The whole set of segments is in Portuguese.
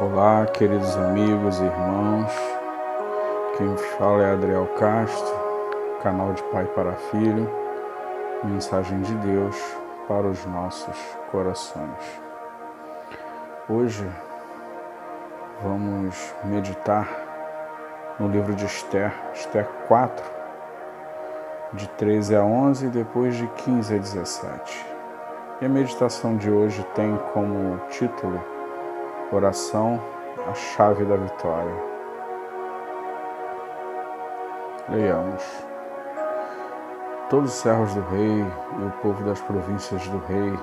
Olá, queridos amigos e irmãos. Quem fala é Adriel Castro, canal de Pai para Filho, mensagem de Deus para os nossos corações. Hoje vamos meditar no livro de Esther, Esther 4, de 13 a 11 e depois de 15 a 17. E a meditação de hoje tem como título Oração, a chave da vitória. Leiamos. Todos os servos do rei e o povo das províncias do rei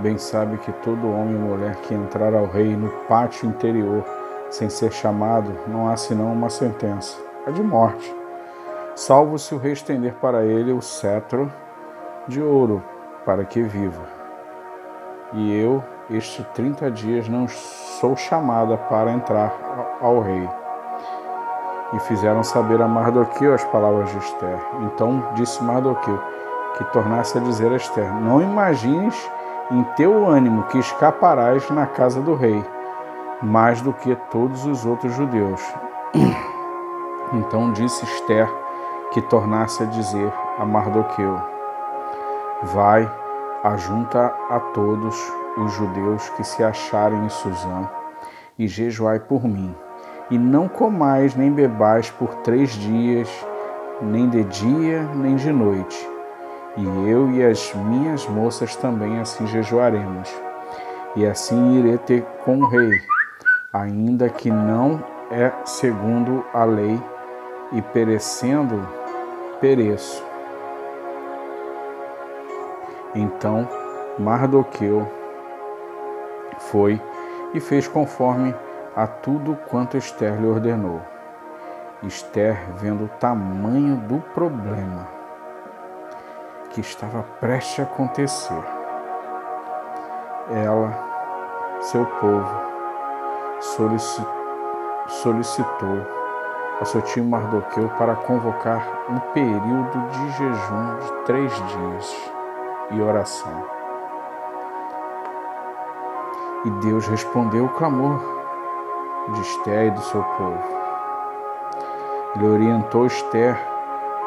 bem sabe que todo homem e mulher que entrar ao rei no pátio interior sem ser chamado, não há senão uma sentença, a de morte, salvo se o rei estender para ele o cetro de ouro para que viva. E eu, estes trinta dias não sou chamada para entrar ao rei. E fizeram saber a Mardoqueu as palavras de Esther. Então disse Mardoqueu que tornasse a dizer a Esther: Não imagines em teu ânimo que escaparás na casa do rei, mais do que todos os outros judeus. Então disse Esther que tornasse a dizer a Mardoqueu: Vai, ajunta a todos os judeus que se acharem em Suzã, e jejuai por mim. E não comais nem bebais por três dias, nem de dia, nem de noite. E eu e as minhas moças também assim jejuaremos. E assim irei ter com o rei, ainda que não é segundo a lei, e perecendo, pereço. Então Mardoqueu foi e fez conforme a tudo quanto Esther lhe ordenou. Esther, vendo o tamanho do problema que estava prestes a acontecer, ela, seu povo, solicitou a seu tio Mardoqueu para convocar um período de jejum de três dias e oração. E Deus respondeu o clamor de Esther e do seu povo. Ele orientou Esther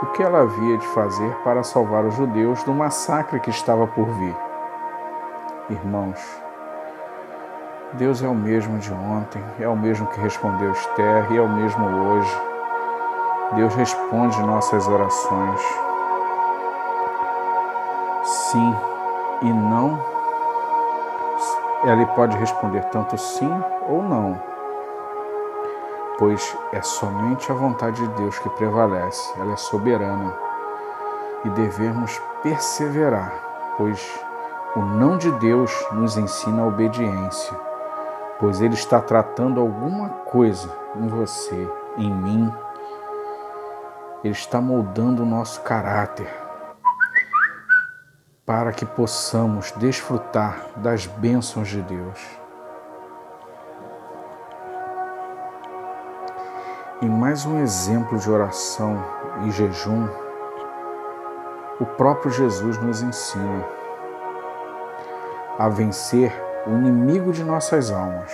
o que ela havia de fazer para salvar os judeus do massacre que estava por vir. Irmãos, Deus é o mesmo de ontem, é o mesmo que respondeu Esther e é o mesmo hoje. Deus responde nossas orações. Sim e não ela pode responder tanto sim ou não, pois é somente a vontade de Deus que prevalece, ela é soberana e devemos perseverar, pois o não de Deus nos ensina a obediência, pois Ele está tratando alguma coisa em você, em mim, Ele está moldando o nosso caráter para que possamos desfrutar das bênçãos de Deus. E mais um exemplo de oração e jejum, o próprio Jesus nos ensina a vencer o inimigo de nossas almas.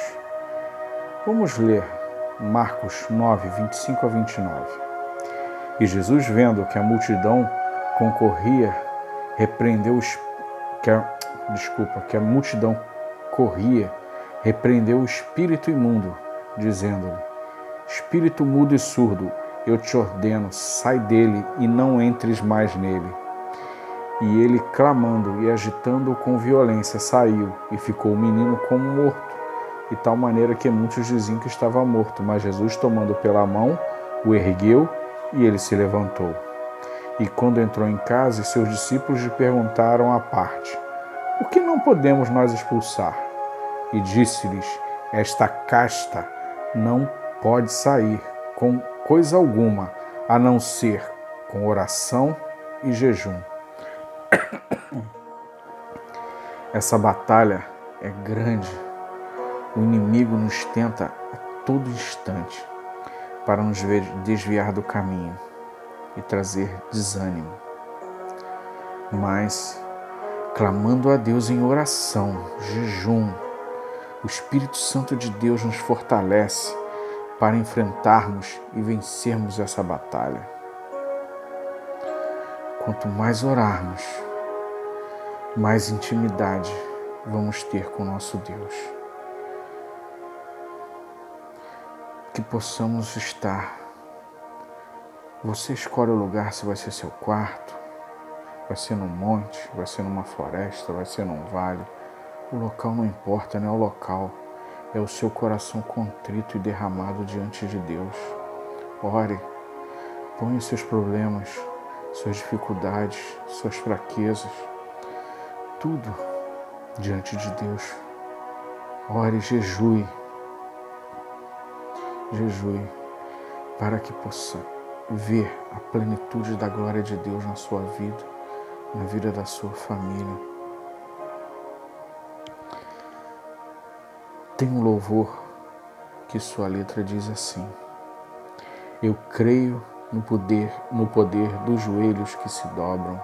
Vamos ler Marcos 9, 25 a 29. E Jesus, vendo que a multidão concorria repreendeu que a, desculpa, que a multidão corria, repreendeu o espírito imundo, dizendo-lhe: Espírito mudo e surdo, eu te ordeno, sai dele e não entres mais nele. E ele, clamando e agitando-o com violência, saiu e ficou o menino como morto, de tal maneira que muitos diziam que estava morto, mas Jesus, tomando pela mão, o ergueu e ele se levantou. E quando entrou em casa, seus discípulos lhe perguntaram à parte: Por que não podemos nós expulsar? E disse-lhes: Esta casta não pode sair com coisa alguma, a não ser com oração e jejum. Essa batalha é grande. O inimigo nos tenta a todo instante para nos desviar do caminho e trazer desânimo. Mas, clamando a Deus em oração, jejum, O Espírito Santo de Deus nos fortalece para enfrentarmos e vencermos essa batalha. Quanto mais orarmos, mais intimidade vamos ter com nosso Deus. Que possamos estar. Você escolhe o lugar se vai ser seu quarto, vai ser num monte, vai ser numa floresta, vai ser num vale. O local não importa, não é o local é o seu coração contrito e derramado diante de Deus. Ore, ponha seus problemas, suas dificuldades, suas fraquezas, tudo diante de Deus. Ore, jejue, jejue, para que possa ver a plenitude da glória de Deus na sua vida, na vida da sua família. Tem um louvor que sua letra diz assim: Eu creio no poder, no poder dos joelhos que se dobram.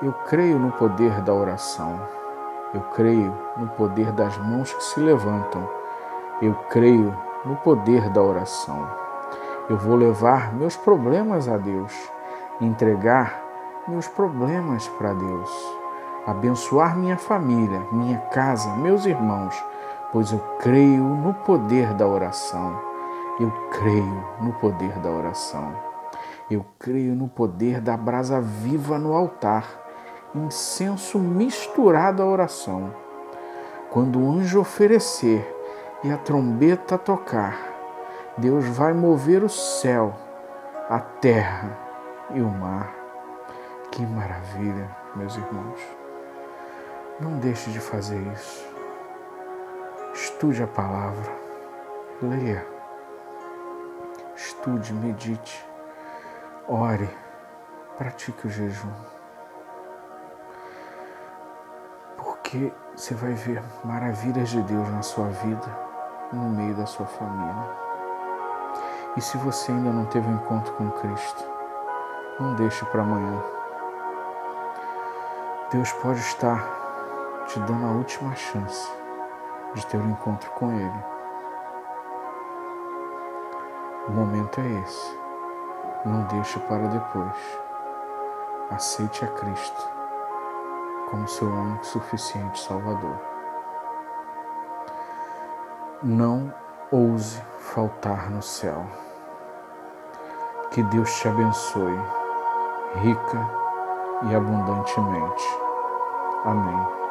Eu creio no poder da oração. Eu creio no poder das mãos que se levantam. Eu creio no poder da oração. Eu vou levar meus problemas a Deus, entregar meus problemas para Deus, abençoar minha família, minha casa, meus irmãos pois eu creio no poder da oração. Eu creio no poder da oração. Eu creio no poder da brasa viva no altar, incenso misturado à oração. Quando o anjo oferecer e a trombeta tocar, Deus vai mover o céu, a terra e o mar. Que maravilha, meus irmãos. Não deixe de fazer isso. Estude a palavra, leia, estude, medite, ore, pratique o jejum. Porque você vai ver maravilhas de Deus na sua vida, no meio da sua família. E se você ainda não teve um encontro com Cristo, não deixe para amanhã. Deus pode estar te dando a última chance de ter um encontro com Ele. O momento é esse. Não deixe para depois. Aceite a Cristo como seu único suficiente Salvador. Não ouse faltar no céu. Que Deus te abençoe, rica e abundantemente. Amém.